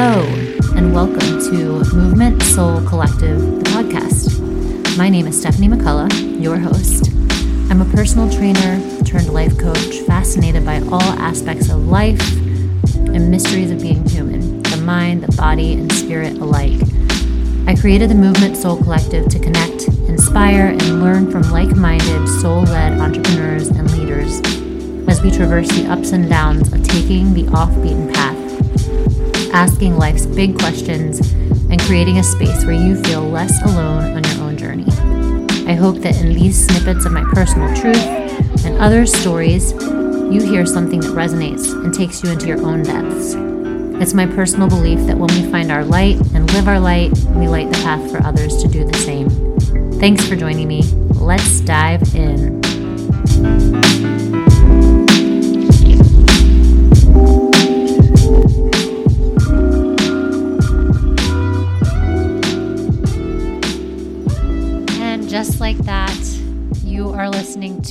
Hello, and welcome to Movement Soul Collective, the podcast. My name is Stefani McCullah, your host. I'm a personal trainer turned life coach, fascinated by all aspects of life and mysteries of being human the mind, the body, and spirit alike. I created the Movement Soul Collective to connect, inspire, and learn from like minded, soul led entrepreneurs and leaders as we traverse the ups and downs of taking the off beaten path asking life's big questions, and creating a space where you feel less alone on your own journey. I hope that in these snippets of my personal truth and other stories, you hear something that resonates and takes you into your own depths. It's my personal belief that when we find our light and live our light, we light the path for others to do the same. Thanks for joining me. Let's dive in.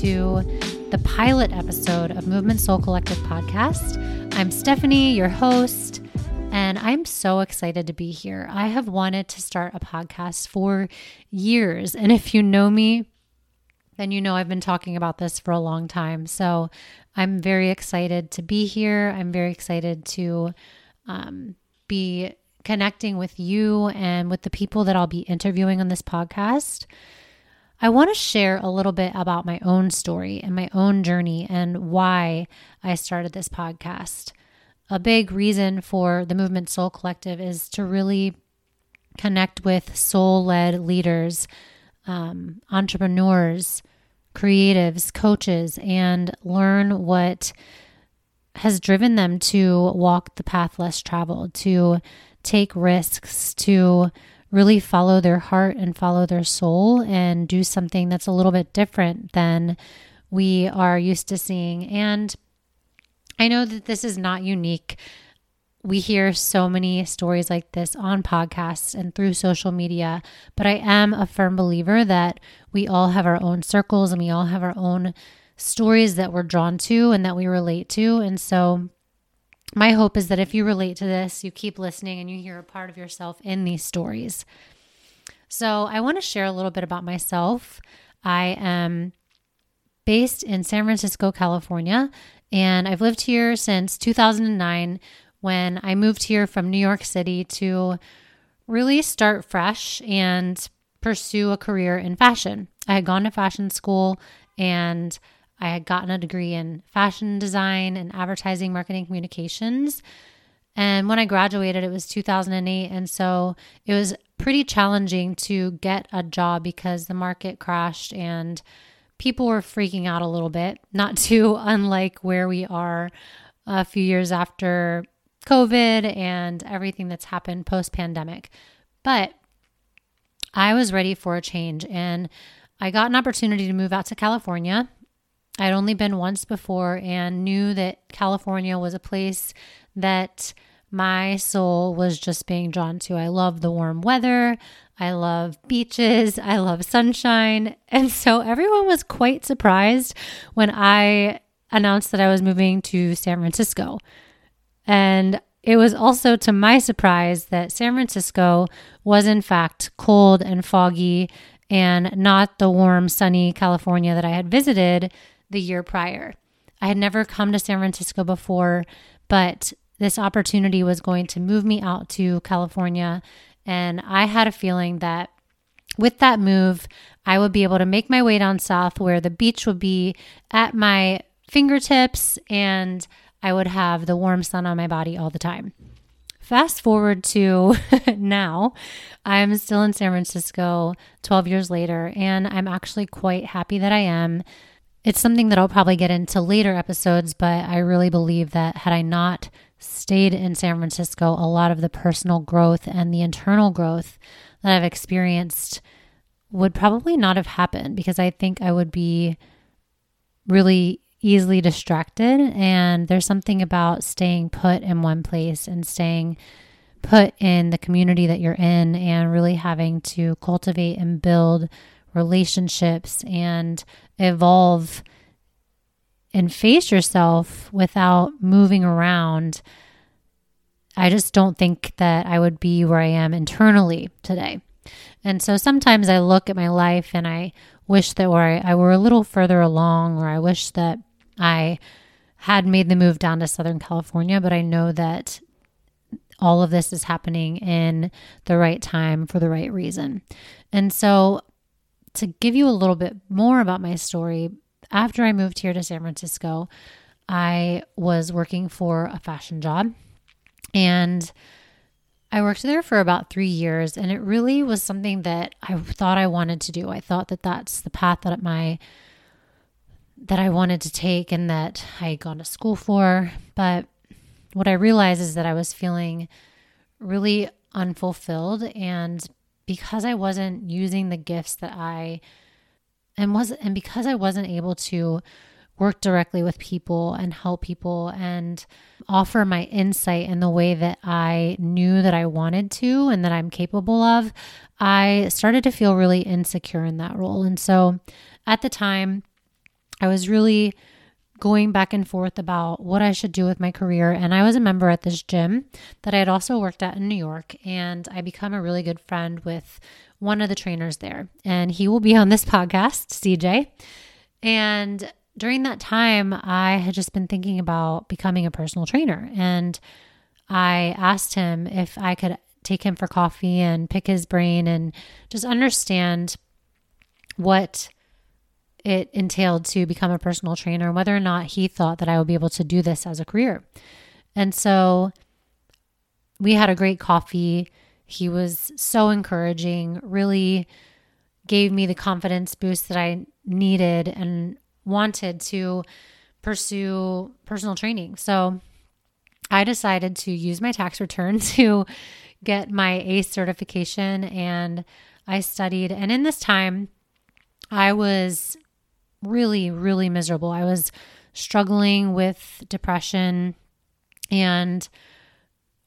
To the pilot episode of Movement Soul Collective podcast. I'm Stefani, your host, and I'm so excited to be here. I have wanted to start a podcast for years. And if you know me, then you know I've been talking about this for a long time. So I'm very excited to be here. I'm very excited to um, be connecting with you and with the people that I'll be interviewing on this podcast. I want to share a little bit about my own story and my own journey and why I started this podcast. A big reason for the Movement Soul Collective is to really connect with soul led leaders, um, entrepreneurs, creatives, coaches, and learn what has driven them to walk the path less traveled, to take risks, to really follow their heart and follow their soul and do something that's a little bit different than we are used to seeing. And I know that this is not unique. We hear so many stories like this on podcasts and through social media, but I am a firm believer that we all have our own circles and we all have our own stories that we're drawn to and that we relate to. And so my hope is that if you relate to this, you keep listening and you hear a part of yourself in these stories. So, I want to share a little bit about myself. I am based in San Francisco, California, and I've lived here since 2009 when I moved here from New York City to really start fresh and pursue a career in fashion. I had gone to fashion school and I had gotten a degree in fashion design and advertising, marketing, communications. And when I graduated, it was 2008. And so it was pretty challenging to get a job because the market crashed and people were freaking out a little bit, not too unlike where we are a few years after COVID and everything that's happened post pandemic. But I was ready for a change and I got an opportunity to move out to California I'd only been once before and knew that California was a place that my soul was just being drawn to. I love the warm weather. I love beaches. I love sunshine. And so everyone was quite surprised when I announced that I was moving to San Francisco. And it was also to my surprise that San Francisco was, in fact, cold and foggy and not the warm, sunny California that I had visited the year prior. I had never come to San Francisco before, but this opportunity was going to move me out to California. And I had a feeling that with that move, I would be able to make my way down south where the beach would be at my fingertips and I would have the warm sun on my body all the time. Fast forward to now, I'm still in San Francisco 12 years later, and I'm actually quite happy that I am. It's something that I'll probably get into later episodes, but I really believe that had I not stayed in San Francisco, a lot of the personal growth and the internal growth that I've experienced would probably not have happened because I think I would be really easily distracted. And there's something about staying put in one place and staying put in the community that you're in and really having to cultivate and build relationships and evolve and face yourself without moving around. I just don't think that I would be where I am internally today. And so sometimes I look at my life and I wish that were I, I were a little further along, or I wish that I had made the move down to Southern California, but I know that all of this is happening in the right time for the right reason. And so, to give you a little bit more about my story, after I moved here to San Francisco, I was working for a fashion job and I worked there for about three years, and it really was something that I thought I wanted to do. I thought that that's the path that my that I wanted to take and that I had gone to school for. But what I realized is that I was feeling really unfulfilled, and because I wasn't using the gifts that I and was and because I wasn't able to work directly with people and help people and offer my insight in the way that I knew that I wanted to and that I'm capable of, I started to feel really insecure in that role. And so at the time, I was really going back and forth about what I should do with my career. And I was a member at this gym that I had also worked at in New York. And I become a really good friend with one of the trainers there. And he will be on this podcast, CJ. And during that time, I had just been thinking about becoming a personal trainer. And I asked him if I could take him for coffee and pick his brain and just understand what it entailed to become a personal trainer, whether or not he thought that I would be able to do this as a career. And so we had a great coffee. He was so encouraging, really gave me the confidence boost that I needed and wanted to pursue personal training. So I decided to use my tax return to get my ACE certification and I studied. And in this time, I was really, really miserable. I was struggling with depression. And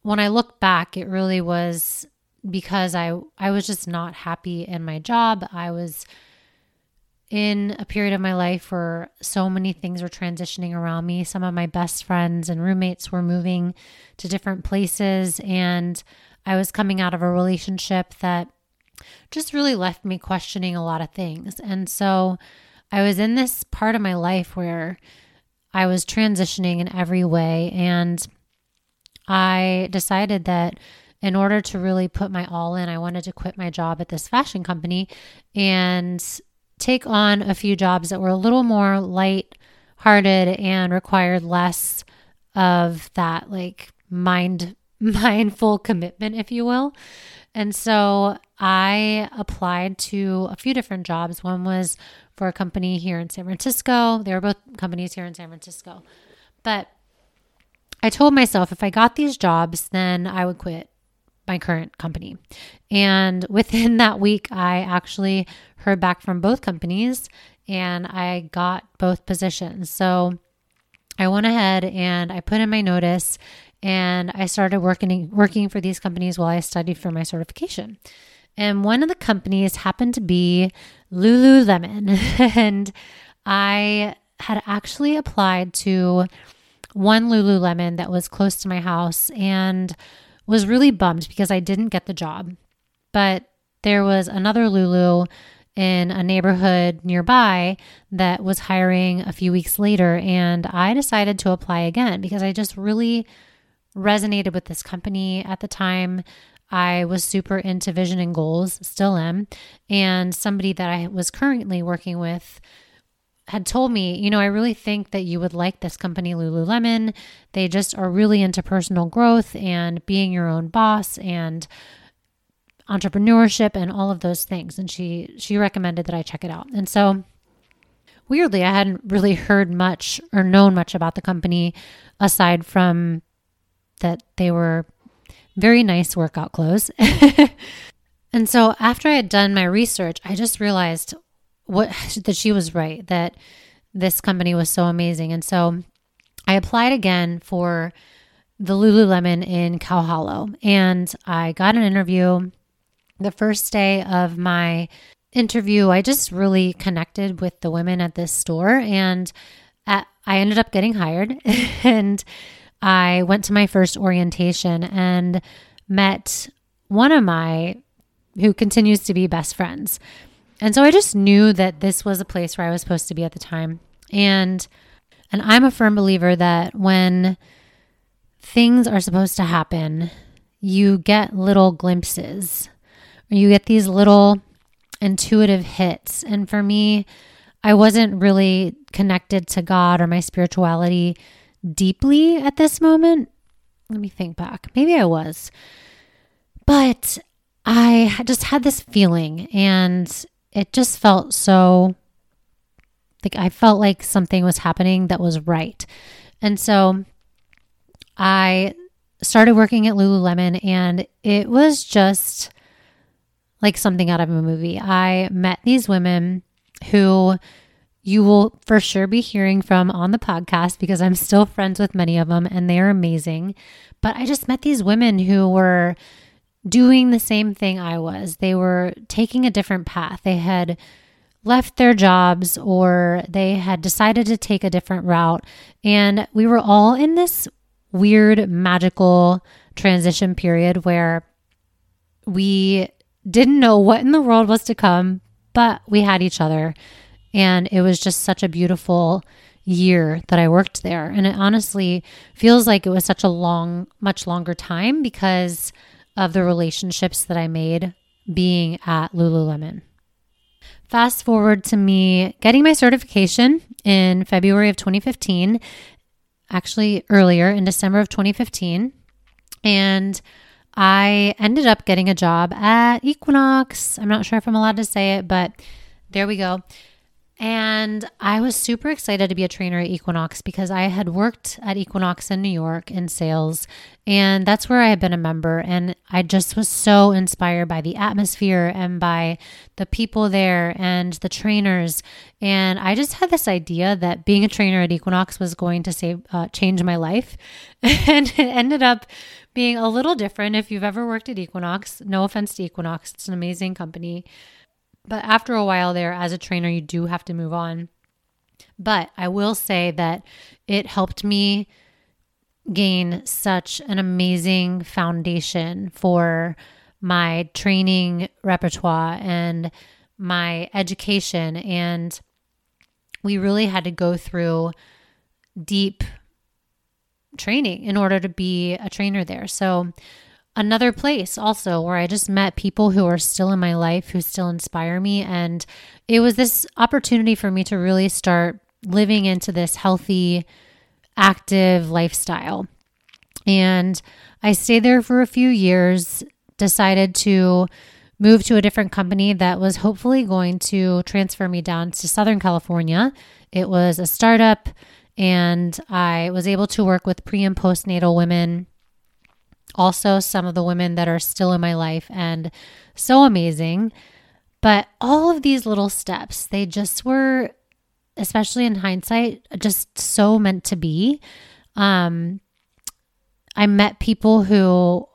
when I look back, it really was because I, I was just not happy in my job. I was in a period of my life where so many things were transitioning around me. Some of my best friends and roommates were moving to different places, and I was coming out of a relationship that just really left me questioning a lot of things. And so I was in this part of my life where I was transitioning in every way, and I decided that in order to really put my all in, I wanted to quit my job at this fashion company and take on a few jobs that were a little more light hearted and required less of that like mind mindful commitment if you will. And so i applied to a few different jobs. One was for a company here in san francisco they were both companies here in san francisco but i told myself if i got these jobs then i would quit my current company. And within that week, I actually heard back from both companies and I got both positions. So I went ahead and I put in my notice and I started working working for these companies while I studied for my certification. And one of the companies happened to be Lululemon. and I had actually applied to one Lululemon that was close to my house and was really bummed because I didn't get the job. But there was another Lulu in a neighborhood nearby that was hiring a few weeks later. And I decided to apply again because I just really resonated with this company at the time. I was super into vision and goals, still am. And somebody that I was currently working with had told me, you know, I really think that you would like this company, Lululemon. They just are really into personal growth and being your own boss and entrepreneurship and all of those things. And she she recommended that I check it out. And so weirdly, I hadn't really heard much or known much about the company aside from that they were very nice workout clothes. and so after I had done my research, I just realized what that she was right that this company was so amazing. And so I applied again for the Lululemon in Cow Hollow and I got an interview. The first day of my interview, I just really connected with the women at this store and I ended up getting hired and I went to my first orientation and met one of my who continues to be best friends. And so I just knew that this was a place where I was supposed to be at the time. And and I'm a firm believer that when things are supposed to happen, you get little glimpses or you get these little intuitive hits. And for me, I wasn't really connected to God or my spirituality deeply at this moment. Let me think back. Maybe I was. But I just had this feeling and it just felt so like I felt like something was happening that was right. And so I started working at Lululemon and it was just like something out of a movie. I met these women who you will for sure be hearing from on the podcast because I'm still friends with many of them and they are amazing. But I just met these women who were doing the same thing I was. They were taking a different path. They had left their jobs or they had decided to take a different route. And we were all in this weird, magical transition period where we didn't know what in the world was to come, but we had each other. And it was just such a beautiful year that I worked there. And it honestly feels like it was such a long, much longer time because of the relationships that I made being at Lululemon. Fast forward to me getting my certification in February of 2015, actually earlier in December of 2015. And I ended up getting a job at Equinox. I'm not sure if I'm allowed to say it, but there we go. And I was super excited to be a trainer at Equinox because I had worked at Equinox in New York in sales, and that's where I had been a member. And I just was so inspired by the atmosphere and by the people there and the trainers. And I just had this idea that being a trainer at Equinox was going to save, uh, change my life. and it ended up being a little different. If you've ever worked at Equinox, no offense to Equinox, it's an amazing company. But after a while there, as a trainer, you do have to move on. But I will say that it helped me gain such an amazing foundation for my training repertoire and my education. And we really had to go through deep training in order to be a trainer there. So another place also where I just met people who are still in my life, who still inspire me. And it was this opportunity for me to really start living into this healthy, active lifestyle. And I stayed there for a few years, decided to move to a different company that was hopefully going to transfer me down to Southern California. It was a startup, and I was able to work with pre and postnatal women also some of the women that are still in my life and so amazing. But all of these little steps, they just were, especially in hindsight, just so meant to be. Um, I met people who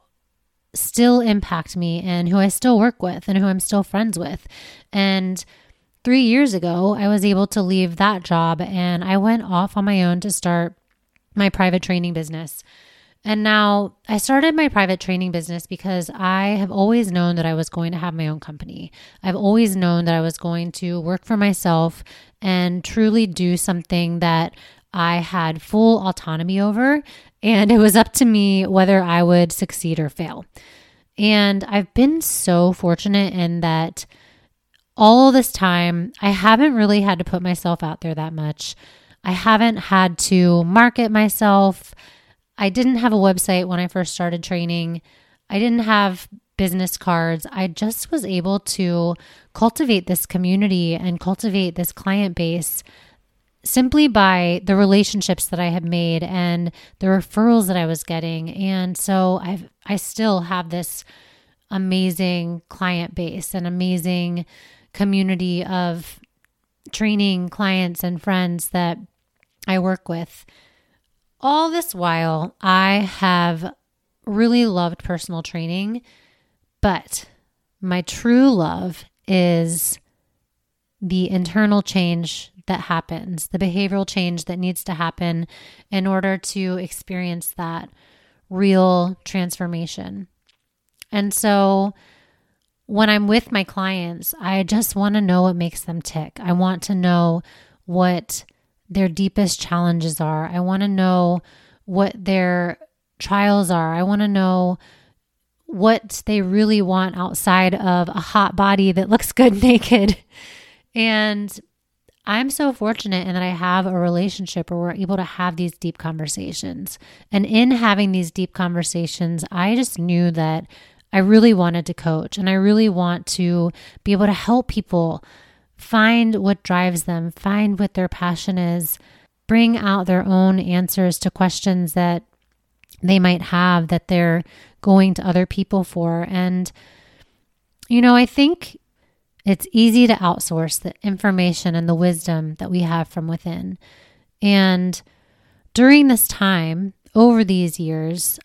still impact me and who I still work with and who I'm still friends with. And three years ago, I was able to leave that job and I went off on my own to start my private training business. And now I started my private training business because I have always known that I was going to have my own company. I've always known that I was going to work for myself and truly do something that I had full autonomy over. And it was up to me whether I would succeed or fail. And I've been so fortunate in that all this time, I haven't really had to put myself out there that much. I haven't had to market myself. I didn't have a website when I first started training. I didn't have business cards. I just was able to cultivate this community and cultivate this client base simply by the relationships that I had made and the referrals that I was getting. And so I've I still have this amazing client base and amazing community of training clients and friends that I work with all this while, I have really loved personal training, but my true love is the internal change that happens, the behavioral change that needs to happen in order to experience that real transformation. And so when I'm with my clients, I just want to know what makes them tick. I want to know what their deepest challenges are. I want to know what their trials are. I want to know what they really want outside of a hot body that looks good naked. And I'm so fortunate in that I have a relationship where we're able to have these deep conversations. And in having these deep conversations, I just knew that I really wanted to coach and I really want to be able to help people find what drives them, find what their passion is, bring out their own answers to questions that they might have that they're going to other people for. And, you know, I think it's easy to outsource the information and the wisdom that we have from within. And during this time, over these years,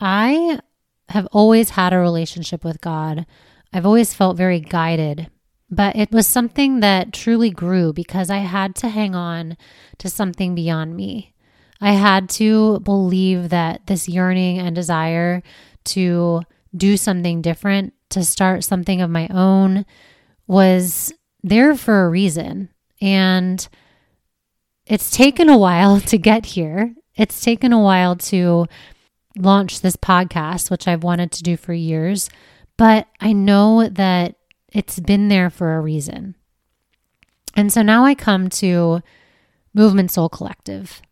I have always had a relationship with God. I've always felt very guided, but it was something that truly grew because I had to hang on to something beyond me. I had to believe that this yearning and desire to do something different, to start something of my own, was there for a reason. And it's taken a while to get here. It's taken a while to launch this podcast, which I've wanted to do for years, but I know that it's been there for a reason. And so now I come to Movement Soul Collective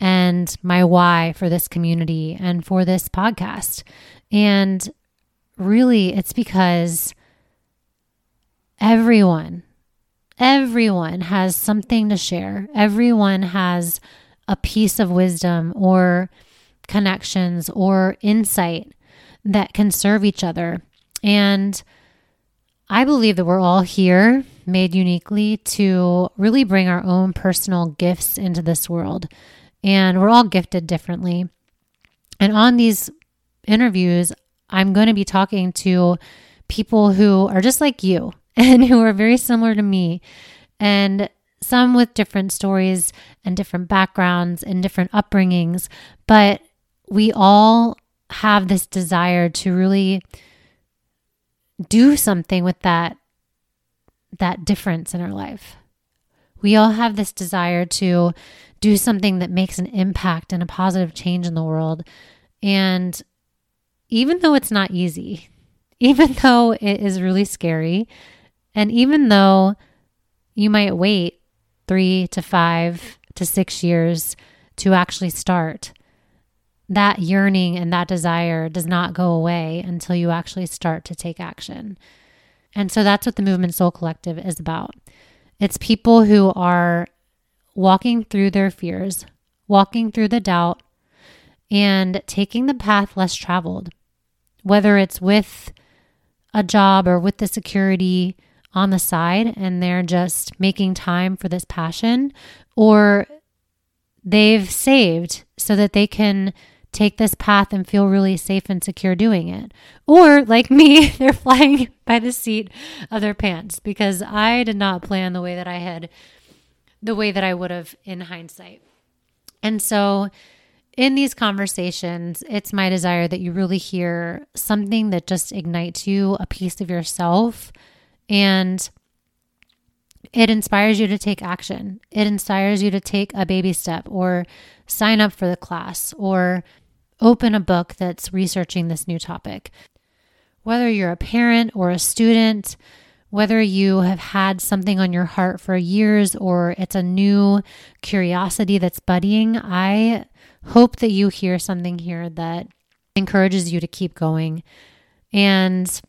and my why for this community and for this podcast. And really, it's because everyone, everyone has something to share. Everyone has a piece of wisdom or connections or insight that can serve each other. And I believe that we're all here made uniquely to really bring our own personal gifts into this world. And we're all gifted differently. And on these interviews, I'm going to be talking to people who are just like you and who are very similar to me. And some with different stories and different backgrounds and different upbringings, but we all have this desire to really do something with that that difference in our life. We all have this desire to do something that makes an impact and a positive change in the world. And even though it's not easy, even though it is really scary, and even though you might wait three to five to six years to actually start, that yearning and that desire does not go away until you actually start to take action. And so that's what the Movement Soul Collective is about. It's people who are walking through their fears, walking through the doubt, and taking the path less traveled, whether it's with a job or with the security on the side and they're just making time for this passion, or they've saved so that they can take this path and feel really safe and secure doing it. Or, like me, they're flying by the seat of their pants because I did not plan the way that I had, the way that I would have in hindsight. And so, in these conversations, it's my desire that you really hear something that just ignites you, a piece of yourself, and it inspires you to take action. It inspires you to take a baby step or sign up for the class or open a book that's researching this new topic. Whether you're a parent or a student, whether you have had something on your heart for years or it's a new curiosity that's budding, I hope that you hear something here that encourages you to keep going. And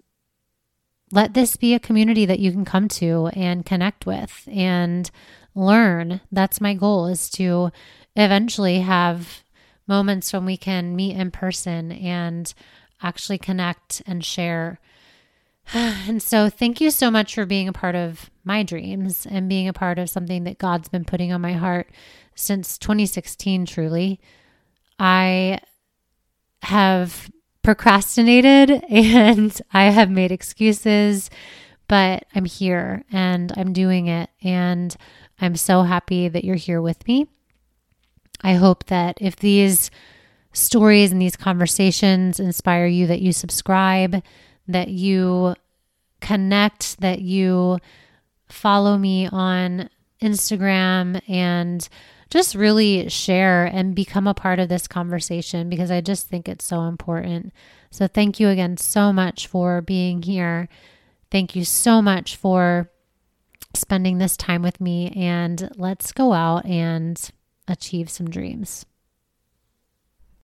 let this be a community that you can come to and connect with and learn. That's my goal is to eventually have moments when we can meet in person and actually connect and share. And so, thank you so much for being a part of my dreams and being a part of something that God's been putting on my heart since 2016, truly. I have procrastinated and I have made excuses, but I'm here and I'm doing it. And I'm so happy that you're here with me. I hope that if these stories and these conversations inspire you, that you subscribe, that you connect, that you follow me on Instagram and just really share and become a part of this conversation because I just think it's so important. So, thank you again so much for being here. Thank you so much for spending this time with me, and let's go out and achieve some dreams.